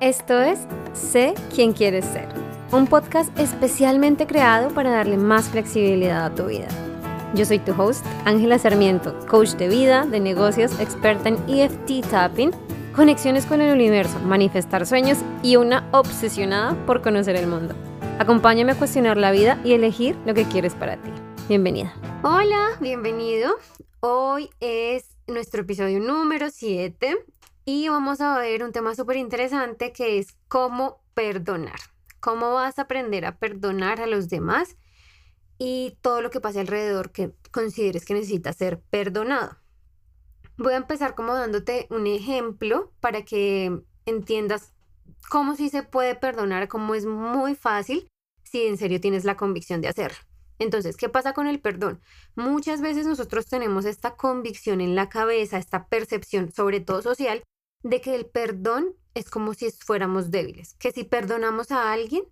Esto es Sé quién quieres ser, un podcast especialmente creado para darle más flexibilidad a tu vida. Yo soy tu host, Ángela Sarmiento, coach de vida, de negocios, experta en EFT tapping, conexiones con el universo, manifestar sueños y una obsesionada por conocer el mundo. Acompáñame a cuestionar la vida y elegir lo que quieres para ti. Bienvenida. Hola, bienvenido. Hoy es nuestro episodio número 7 y vamos a ver un tema súper interesante que es cómo perdonar. Cómo vas a aprender a perdonar a los demás y todo lo que pase alrededor que consideres que necesita ser perdonado. Voy a empezar como dándote un ejemplo para que entiendas cómo sí se puede perdonar, cómo es muy fácil si en serio tienes la convicción de hacerlo. Entonces, ¿qué pasa con el perdón? Muchas veces nosotros tenemos esta convicción en la cabeza, esta percepción, sobre todo social, de que el perdón es como si fuéramos débiles, que si perdonamos a alguien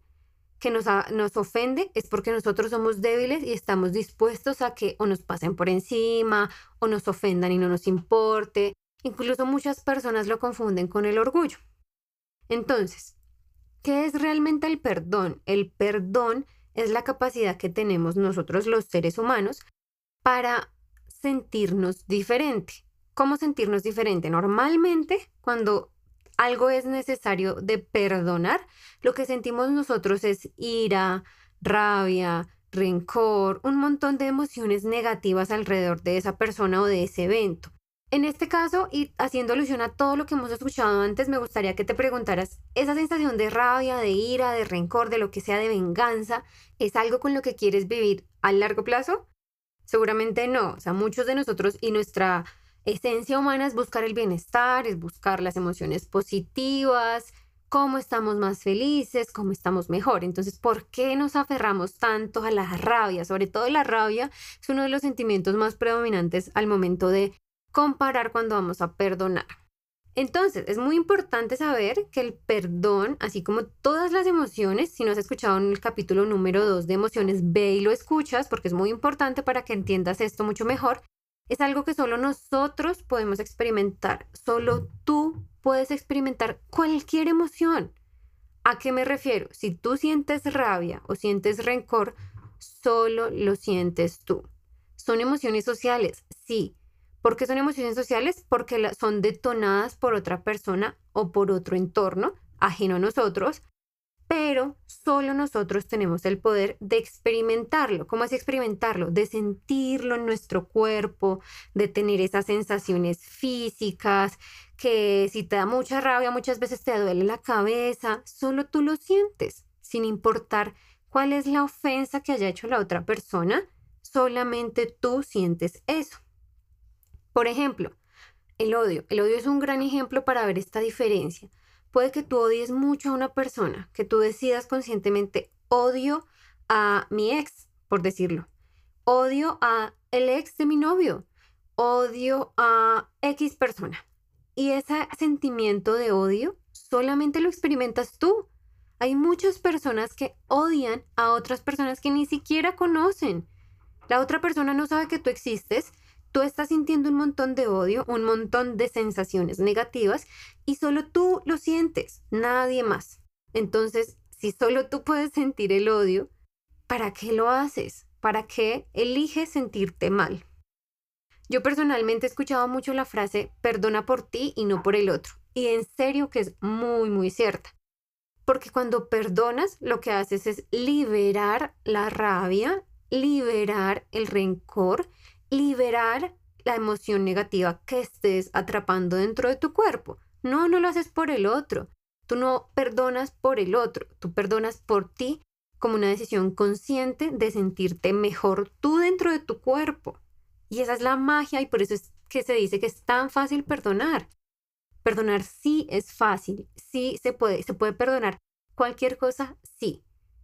que nos, nos ofende es porque nosotros somos débiles y estamos dispuestos a que o nos pasen por encima o nos ofendan y no nos importe. Incluso muchas personas lo confunden con el orgullo. Entonces, ¿qué es realmente el perdón? El perdón es la capacidad que tenemos nosotros los seres humanos para sentirnos diferente. ¿Cómo sentirnos diferente? Normalmente, cuando algo es necesario de perdonar, lo que sentimos nosotros es ira, rabia, rencor, un montón de emociones negativas alrededor de esa persona o de ese evento. En este caso, y haciendo alusión a todo lo que hemos escuchado antes, me gustaría que te preguntaras, ¿esa sensación de rabia, de ira, de rencor, de lo que sea de venganza, es algo con lo que quieres vivir a largo plazo? Seguramente no. O sea, muchos de nosotros y nuestra esencia humana es buscar el bienestar, es buscar las emociones positivas, cómo estamos más felices, cómo estamos mejor. Entonces, ¿por qué nos aferramos tanto a la rabia? Sobre todo la rabia es uno de los sentimientos más predominantes al momento de comparar cuando vamos a perdonar. Entonces, es muy importante saber que el perdón, así como todas las emociones, si no has escuchado en el capítulo número 2 de emociones, ve y lo escuchas porque es muy importante para que entiendas esto mucho mejor. Es algo que solo nosotros podemos experimentar. Solo tú puedes experimentar cualquier emoción. ¿A qué me refiero? Si tú sientes rabia o sientes rencor, solo lo sientes tú. Son emociones sociales, sí. ¿Por qué son emociones sociales? Porque son detonadas por otra persona o por otro entorno ajeno a nosotros pero solo nosotros tenemos el poder de experimentarlo. ¿Cómo es experimentarlo? De sentirlo en nuestro cuerpo, de tener esas sensaciones físicas, que si te da mucha rabia, muchas veces te duele la cabeza, solo tú lo sientes, sin importar cuál es la ofensa que haya hecho la otra persona, solamente tú sientes eso. Por ejemplo, el odio. El odio es un gran ejemplo para ver esta diferencia. Puede que tú odies mucho a una persona, que tú decidas conscientemente odio a mi ex, por decirlo. Odio a el ex de mi novio. Odio a X persona. Y ese sentimiento de odio solamente lo experimentas tú. Hay muchas personas que odian a otras personas que ni siquiera conocen. La otra persona no sabe que tú existes Tú estás sintiendo un montón de odio, un montón de sensaciones negativas y solo tú lo sientes, nadie más. Entonces, si solo tú puedes sentir el odio, ¿para qué lo haces? ¿Para qué eliges sentirte mal? Yo personalmente he escuchado mucho la frase perdona por ti y no por el otro. Y en serio que es muy, muy cierta. Porque cuando perdonas, lo que haces es liberar la rabia, liberar el rencor liberar la emoción negativa que estés atrapando dentro de tu cuerpo. No, no lo haces por el otro. Tú no perdonas por el otro, tú perdonas por ti como una decisión consciente de sentirte mejor tú dentro de tu cuerpo. Y esa es la magia y por eso es que se dice que es tan fácil perdonar. Perdonar sí es fácil, sí se puede, se puede perdonar cualquier cosa, sí.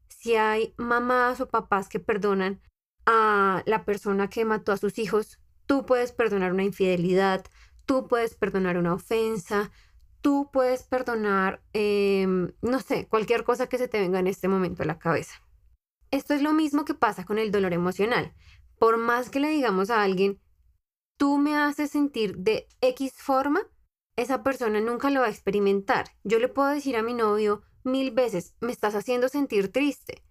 Si hay mamás o papás que perdonan a la persona que mató a sus hijos, tú puedes perdonar una infidelidad, tú puedes perdonar una ofensa, tú puedes perdonar, em, no sé, cualquier cosa que se te venga en este momento a la cabeza. Esto es lo mismo que pasa con el dolor emocional. Por más que le digamos a alguien, tú me haces sentir de X forma, esa persona nunca lo va a experimentar. Yo le puedo decir a mi novio mil veces, me estás haciendo sentir triste,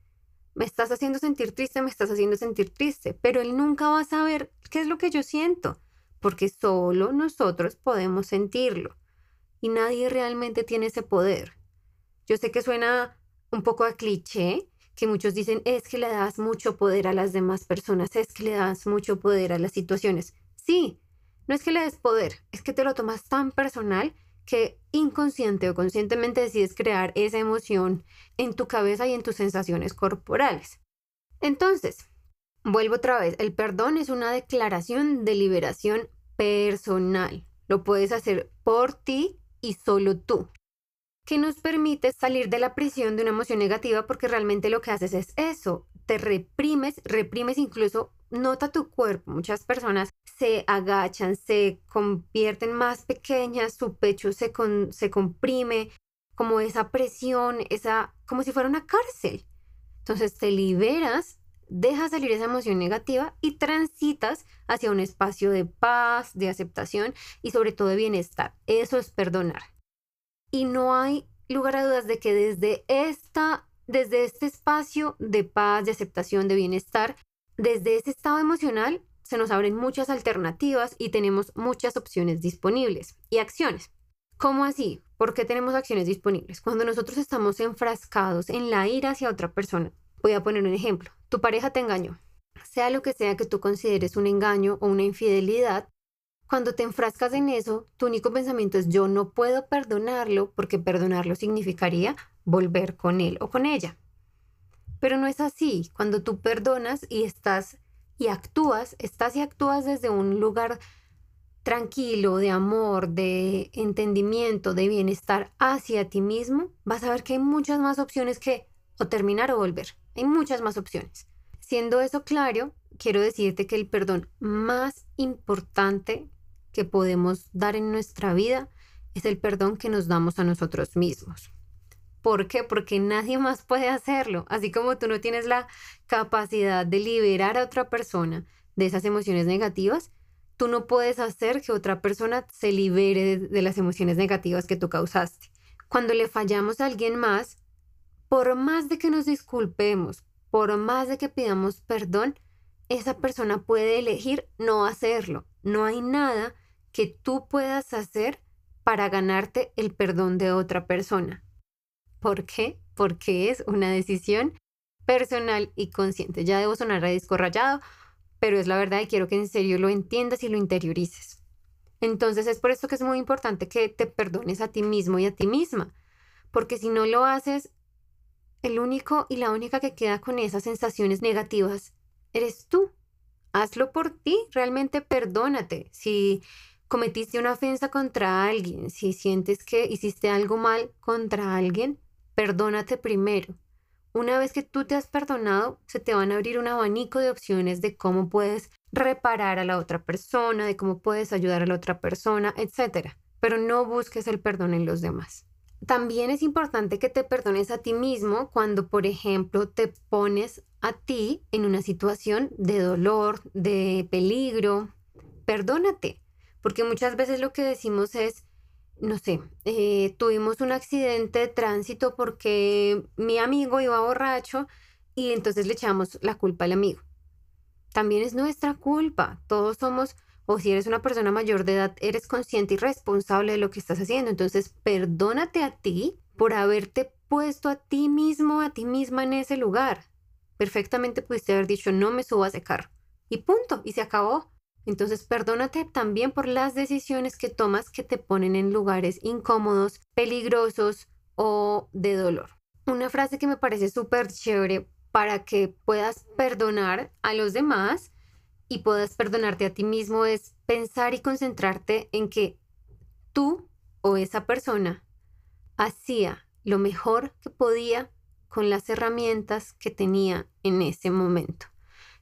me estás haciendo sentir triste, me estás haciendo sentir triste, pero él nunca va a saber qué es lo que yo siento, porque solo nosotros podemos sentirlo y nadie realmente tiene ese poder. Yo sé que suena un poco a cliché, que muchos dicen es que le das mucho poder a las demás personas, es que le das mucho poder a las situaciones. Sí, no es que le des poder, es que te lo tomas tan personal que inconsciente o conscientemente decides crear esa emoción en tu cabeza y en tus sensaciones corporales. Entonces, vuelvo otra vez, el perdón es una declaración de liberación personal. Lo puedes hacer por ti y solo tú que nos permite salir de la prisión de una emoción negativa porque realmente lo que haces es eso, te reprimes, reprimes incluso, nota tu cuerpo, muchas personas se agachan, se convierten más pequeñas, su pecho se, se comprime, como esa presión, esa, como si fuera una cárcel. Entonces te liberas, dejas salir esa emoción negativa y transitas hacia un espacio de paz, de aceptación y sobre todo de bienestar. Eso es perdonar. Y no hay lugar a dudas de que desde, esta, desde este espacio de paz, de aceptación, de bienestar, desde ese estado emocional, se nos abren muchas alternativas y tenemos muchas opciones disponibles y acciones. ¿Cómo así? ¿Por qué tenemos acciones disponibles? Cuando nosotros estamos enfrascados en la ira hacia otra persona. Voy a poner un ejemplo. Tu pareja te engañó. Sea lo que sea que tú consideres un engaño o una infidelidad, cuando te enfrascas en eso, tu único pensamiento es yo no puedo perdonarlo porque perdonarlo significaría volver con él o con ella. Pero no es así. Cuando tú perdonas y estás y actúas, estás y actúas desde un lugar tranquilo, de amor, de entendimiento, de bienestar hacia ti mismo, vas a ver que hay muchas más opciones que o terminar o volver. Hay muchas más opciones. Siendo eso claro, quiero decirte que el perdón más importante que podemos dar en nuestra vida es el perdón que nos damos a nosotros mismos. ¿Por qué? Porque nadie más puede hacerlo. Así como tú no tienes la capacidad de liberar a otra persona de esas emociones negativas, tú no puedes hacer que otra persona se libere de, las emociones negativas que tú causaste. Cuando le fallamos a alguien más, por más de que nos disculpemos, por más de que pidamos perdón, esa persona puede elegir no hacerlo. No hay nada que tú puedas hacer para ganarte el perdón de otra persona. ¿Por qué? Porque es una decisión personal y consciente. Ya debo sonar a disco rayado, pero es la verdad y quiero que en serio lo entiendas y lo interiorices. Entonces es por esto que es muy importante que te perdones a ti mismo y a ti misma, porque si no lo haces, el único y la única que queda con esas sensaciones negativas eres tú. Hazlo por ti, realmente perdónate. Si cometiste una ofensa contra alguien, si sientes que hiciste algo mal contra alguien, perdónate primero. Una vez que tú te has perdonado, se te van a abrir un abanico de opciones de cómo puedes reparar a la otra persona, de cómo puedes ayudar a la otra persona, etc. Pero no busques el perdón en los demás. También es importante que te perdones a ti mismo cuando, por ejemplo, te pones a ti en una situación de dolor, de peligro. Perdónate. Porque muchas veces lo que decimos es, no sé, eh, tuvimos un accidente de tránsito porque mi amigo iba borracho y entonces le echamos la culpa al amigo. También es nuestra culpa. Todos somos, o si eres una persona mayor de edad, eres consciente y responsable de lo que estás haciendo. Entonces, perdónate a ti por haberte puesto a ti mismo, a ti misma en ese lugar. Perfectamente pudiste haber dicho, no me subas de carro. Y punto, y se acabó. Entonces, perdónate también por las decisiones que tomas que te ponen en lugares incómodos, peligrosos o de dolor. Una frase que me parece súper chévere para que puedas perdonar a los demás y puedas perdonarte a ti mismo es pensar y concentrarte en que tú o esa persona hacía lo mejor que podía con las herramientas que tenía en ese momento.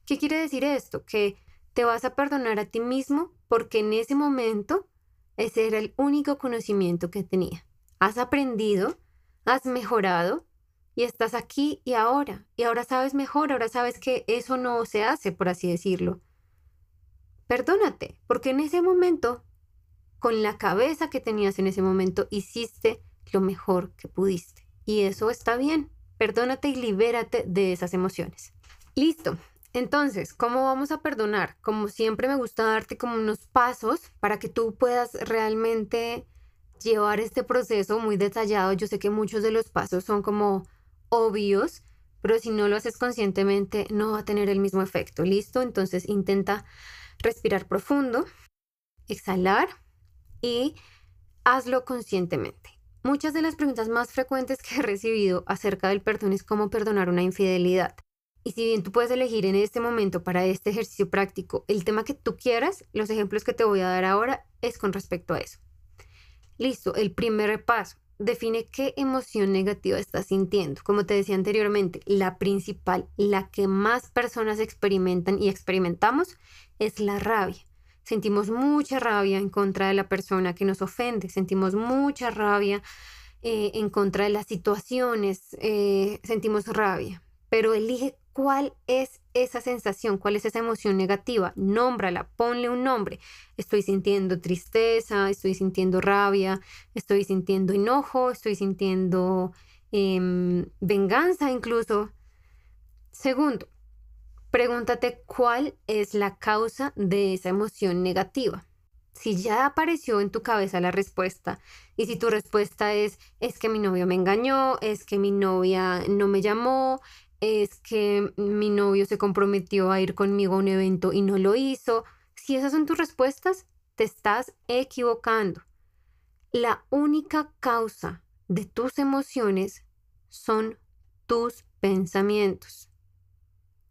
¿Qué quiere decir esto? Que te vas a perdonar a ti mismo porque en ese momento ese era el único conocimiento que tenía. Has aprendido, has mejorado y estás aquí y ahora. Y ahora sabes mejor, ahora sabes que eso no se hace, por así decirlo. Perdónate, porque en ese momento con la cabeza que tenías en ese momento hiciste lo mejor que pudiste. Y eso está bien. Perdónate y libérate de esas emociones. Listo. Entonces, ¿cómo vamos a perdonar? Como siempre me gusta darte como unos pasos para que tú puedas realmente llevar este proceso muy detallado. Yo sé que muchos de los pasos son como obvios, pero si no lo haces conscientemente no va a tener el mismo efecto. ¿Listo? Entonces intenta respirar profundo, exhalar y hazlo conscientemente. Muchas de las preguntas más frecuentes que he recibido acerca del perdón es cómo perdonar una infidelidad. Y si bien tú puedes elegir en este momento para este ejercicio práctico el tema que tú quieras, los ejemplos que te voy a dar ahora es con respecto a eso. Listo, el primer paso. Define qué emoción negativa estás sintiendo. Como te decía anteriormente, la principal, la que más personas experimentan y experimentamos es la rabia. Sentimos mucha rabia en contra de la persona que nos ofende, sentimos mucha rabia eh, en contra de las situaciones, eh, sentimos rabia, pero elige cuál es esa sensación, cuál es esa emoción negativa, nómbrala, ponle un nombre. Estoy sintiendo tristeza, estoy sintiendo rabia, estoy sintiendo enojo, estoy sintiendo em, venganza incluso. Segundo, Pregúntate cuál es la causa de esa emoción negativa. Si ya apareció en tu cabeza la respuesta y si tu respuesta es es que mi novio me engañó, es que mi novia no me llamó, es que mi novio se comprometió a ir conmigo a un evento y no lo hizo, si esas son tus respuestas, te estás equivocando. La única causa de tus emociones son tus pensamientos.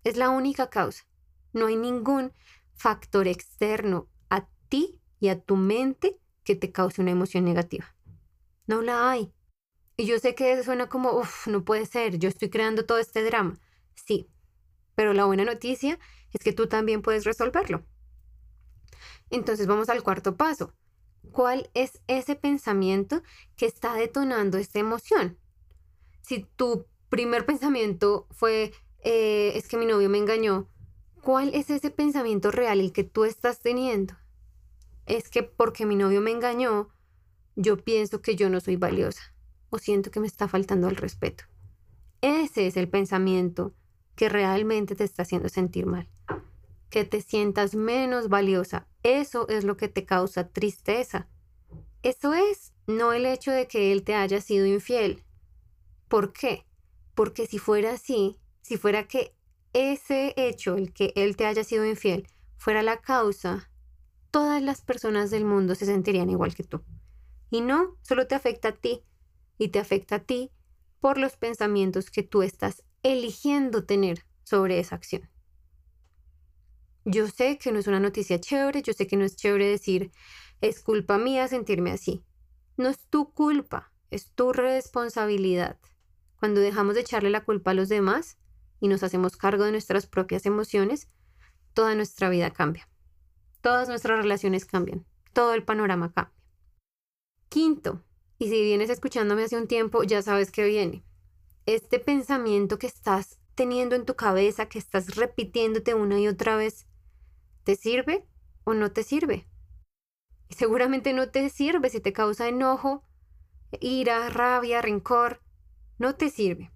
Es la única causa. No hay ningún factor externo a ti y a tu mente que te cause una emoción negativa. No la hay. Y yo sé que suena como, uff, no puede ser, yo estoy creando todo este drama. Sí, pero la buena noticia es que tú también puedes resolverlo. Entonces vamos al cuarto paso. ¿Cuál es ese pensamiento que está detonando esta emoción? Si tu primer pensamiento fue, eh, es que mi novio me engañó, ¿cuál es ese pensamiento real el que tú estás teniendo? Es que porque mi novio me engañó, yo pienso que yo no soy valiosa o siento que me está faltando el respeto. Ese es el pensamiento que realmente te está haciendo sentir mal. Que te sientas menos valiosa. Eso es lo que te causa tristeza. Eso es, no el hecho de que él te haya sido infiel. ¿Por qué? Porque si fuera así, si fuera que ese hecho, el que él te haya sido infiel, fuera la causa, todas las personas del mundo se sentirían igual que tú. Y no, solo te afecta a ti. Y te afecta a ti por los pensamientos que tú estás eligiendo tener sobre esa acción. Yo sé que no es una noticia chévere, yo sé que no es chévere decir, es culpa mía sentirme así. No es tu culpa, es tu responsabilidad. Cuando dejamos de echarle la culpa a los demás, y nos hacemos cargo de nuestras propias emociones, toda nuestra vida cambia. Todas nuestras relaciones cambian. Todo el panorama cambia. Quinto, y si vienes escuchándome hace un tiempo, ya sabes que viene. Este pensamiento que estás teniendo en tu cabeza, que estás repitiéndote una y otra vez, ¿te sirve o no te sirve? Seguramente no te sirve si te causa enojo, ira, rabia, rencor. No te sirve.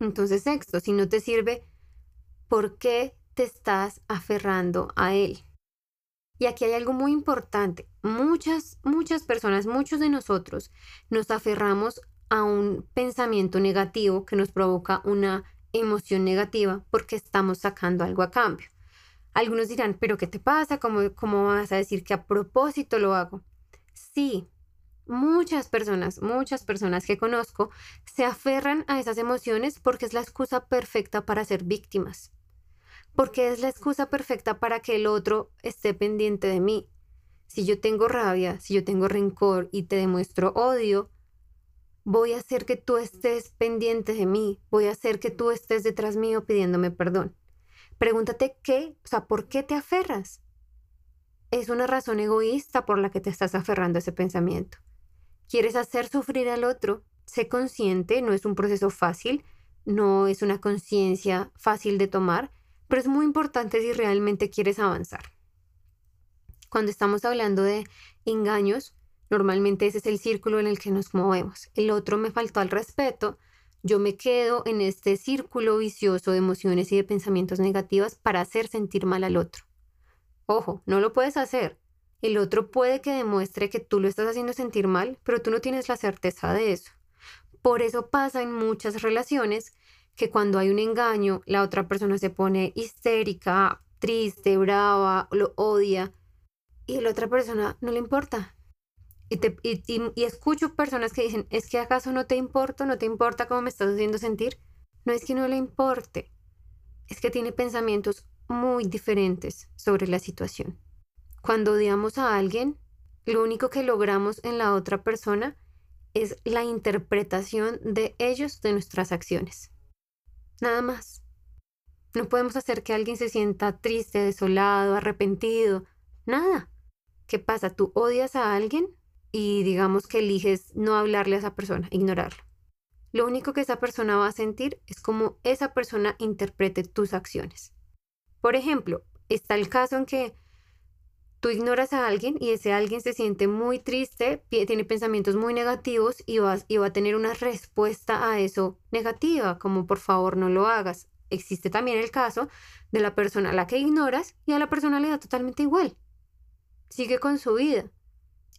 Entonces, sexto, si no te sirve, ¿por qué te estás aferrando a él? Y aquí hay algo muy importante. Muchas, muchas personas, muchos de nosotros nos aferramos a un pensamiento negativo que nos provoca una emoción negativa porque estamos sacando algo a cambio. Algunos dirán, pero ¿qué te pasa? ¿Cómo, cómo vas a decir que a propósito lo hago? Sí, muchas personas, muchas personas que conozco se aferran a esas emociones porque es la excusa perfecta para ser víctimas. Porque es la excusa perfecta para que el otro esté pendiente de mí. Si yo tengo rabia, si yo tengo rencor y te demuestro odio, voy a hacer que tú estés pendiente de mí, voy a hacer que tú estés detrás mío pidiéndome perdón. Pregúntate qué, o sea, ¿por qué te aferras? Es una razón egoísta por la que te estás aferrando a ese pensamiento quieres hacer sufrir al otro, sé consciente, no es un proceso fácil, no es una conciencia fácil de tomar, pero es muy importante si realmente quieres avanzar. Cuando estamos hablando de engaños, normalmente ese es el círculo en el que nos movemos. El otro me faltó al respeto, yo me quedo en este círculo vicioso de emociones y de pensamientos negativos para hacer sentir mal al otro. Ojo, no lo puedes hacer. El otro puede que demuestre que tú lo estás haciendo sentir mal, pero tú no tienes la certeza de eso. Por eso pasa en muchas relaciones que cuando hay un engaño, la otra persona se pone histérica, triste, brava, lo odia, y la otra persona no le importa. Y, te, y, escucho personas que dicen, es que acaso no te importa, no te importa cómo me estás haciendo sentir. No es que no le importe, es que tiene pensamientos muy diferentes sobre la situación. Cuando odiamos a alguien, lo único que logramos en la otra persona es la interpretación de ellos de nuestras acciones. Nada más. No podemos hacer que alguien se sienta triste, desolado, arrepentido. Nada. ¿Qué pasa? Tú odias a alguien y digamos que eliges no hablarle a esa persona, ignorarlo. Lo único que esa persona va a sentir es cómo esa persona interprete tus acciones. Por ejemplo, está el caso en que tú ignoras a alguien y ese alguien se siente muy triste, tiene pensamientos muy negativos y, y va a tener una respuesta a eso negativa, como por favor no lo hagas. Existe también el caso de la persona a la que ignoras y a la persona le da totalmente igual. Sigue con su vida.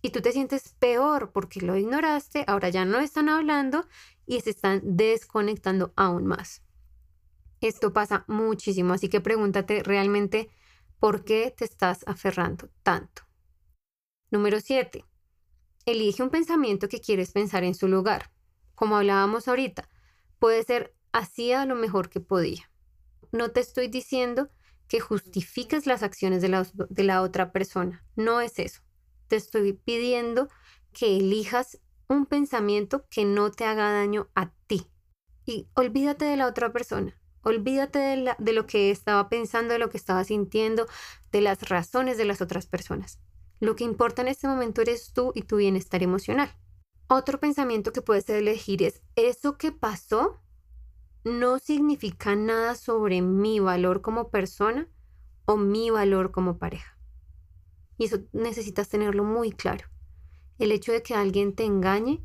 Y tú te sientes peor porque lo ignoraste, ahora ya no están hablando y se están desconectando aún más. Esto pasa muchísimo, así que pregúntate realmente por qué te estás aferrando tanto. Número 7. Elige un pensamiento que quieres pensar en su lugar. Como hablábamos ahorita, puede ser hacía lo mejor que podía. No te estoy diciendo que justifiques las acciones de la, de la otra persona, no es eso. Te estoy pidiendo que elijas un pensamiento que no te haga daño a ti. Y olvídate de la otra persona. Olvídate de, lo que estaba pensando, de lo que estaba sintiendo, de las razones de las otras personas. Lo que importa en este momento eres tú y tu bienestar emocional. Otro pensamiento que puedes elegir es, eso que pasó no significa nada sobre mi valor como persona o mi valor como pareja. Y eso necesitas tenerlo muy claro. El hecho de que alguien te engañe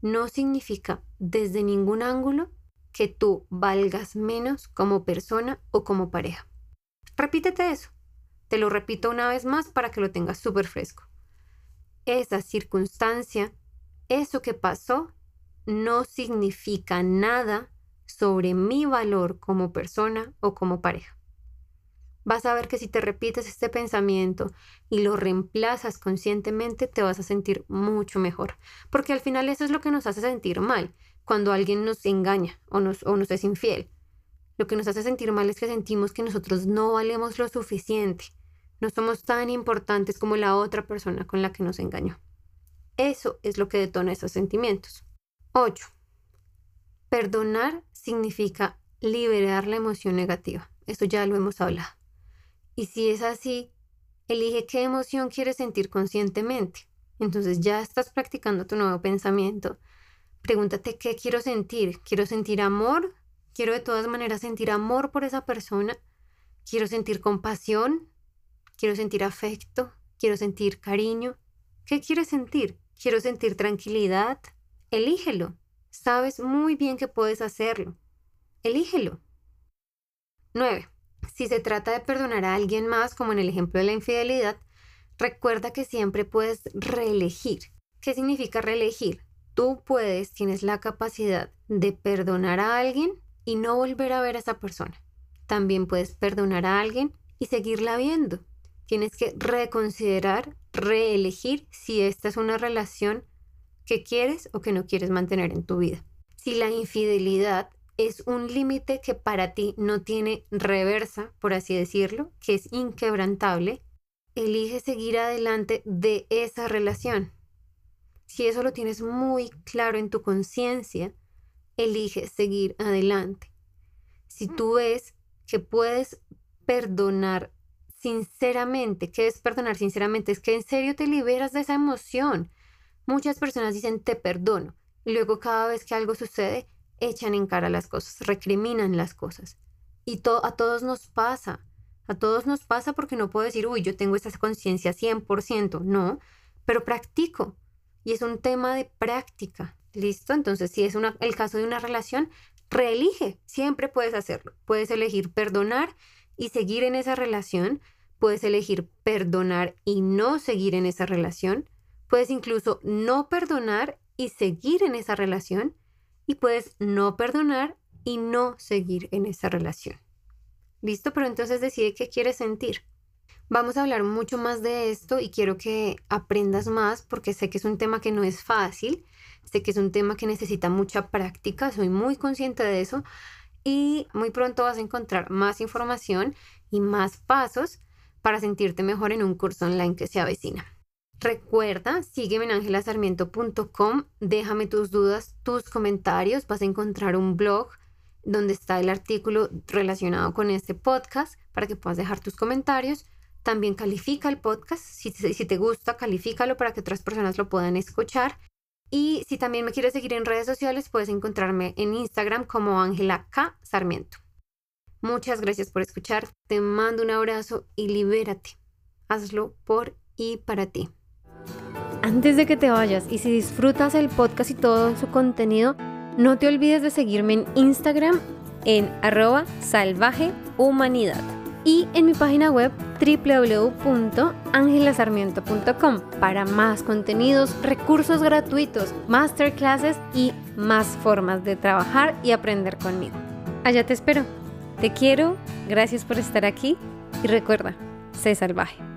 no significa desde ningún ángulo que tú valgas menos como persona o como pareja. Repítete eso. Te lo repito una vez más para que lo tengas súper fresco. Esa circunstancia, eso que pasó, no significa nada sobre mi valor como persona o como pareja. Vas a ver que si te repites este pensamiento y lo reemplazas conscientemente, te vas a sentir mucho mejor. Porque al final eso es lo que nos hace sentir mal cuando alguien nos engaña o nos, o nos es infiel. Lo que nos hace sentir mal es que sentimos que nosotros no valemos lo suficiente, no somos tan importantes como la otra persona con la que nos engañó. Eso es lo que detona esos sentimientos. 8. Perdonar significa liberar la emoción negativa. Eso ya lo hemos hablado. Y si es así, elige qué emoción quieres sentir conscientemente. Entonces ya estás practicando tu nuevo pensamiento Pregúntate qué quiero sentir. ¿Quiero sentir amor? ¿Quiero de todas maneras sentir amor por esa persona? ¿Quiero sentir compasión? ¿Quiero sentir afecto? ¿Quiero sentir cariño? ¿Qué quieres sentir? ¿Quiero sentir tranquilidad? Elígelo. Sabes muy bien que puedes hacerlo. Elígelo. 9. Si se trata de perdonar a alguien más, como en el ejemplo de la infidelidad, recuerda que siempre puedes reelegir. ¿Qué significa reelegir? Tú puedes, tienes la capacidad de perdonar a alguien y no volver a ver a esa persona. También puedes perdonar a alguien y seguirla viendo. Tienes que reconsiderar, reelegir si esta es una relación que quieres o que no quieres mantener en tu vida. Si la infidelidad es un límite que para ti no tiene reversa, por así decirlo, que es inquebrantable, elige seguir adelante de esa relación. Si eso lo tienes muy claro en tu conciencia, elige seguir adelante. Si tú ves que puedes perdonar sinceramente, ¿qué es perdonar sinceramente? Es que en serio te liberas de esa emoción. Muchas personas dicen te perdono y luego cada vez que algo sucede echan en cara las cosas, recriminan las cosas. Y a todos nos pasa. A todos nos pasa porque no puedo decir, uy, yo tengo esta conciencia 100%, no, pero practico. Y es un tema de práctica, ¿listo? Entonces, si es el caso de una relación, reelige, siempre puedes hacerlo. Puedes elegir perdonar y seguir en esa relación, puedes elegir perdonar y no seguir en esa relación, puedes incluso no perdonar y seguir en esa relación, y puedes no perdonar y no seguir en esa relación. ¿Listo? Pero entonces decide qué quieres sentir. Vamos a hablar mucho más de esto y quiero que aprendas más porque sé que es un tema que no es fácil, sé que es un tema que necesita mucha práctica, soy muy consciente de eso y muy pronto vas a encontrar más información y más pasos para sentirte mejor en un curso online que se avecina. Recuerda, sígueme en angelasarmiento.com, déjame tus dudas, tus comentarios, vas a encontrar un blog donde está el artículo relacionado con este podcast para que puedas dejar tus comentarios. También califica el podcast, si, te gusta, califícalo para que otras personas lo puedan escuchar. Y si también me quieres seguir en redes sociales, puedes encontrarme en Instagram como Ángela K. Sarmiento. Muchas gracias por escuchar, te mando un abrazo y libérate. Hazlo por y para ti. Antes de que te vayas y si disfrutas el podcast y todo su contenido, no te olvides de seguirme en Instagram en arroba salvajehumanidad y en mi página web www.angelasarmiento.com para más contenidos, recursos gratuitos, masterclasses y más formas de trabajar y aprender conmigo. Allá te espero. Te quiero, gracias por estar aquí y recuerda, sé salvaje.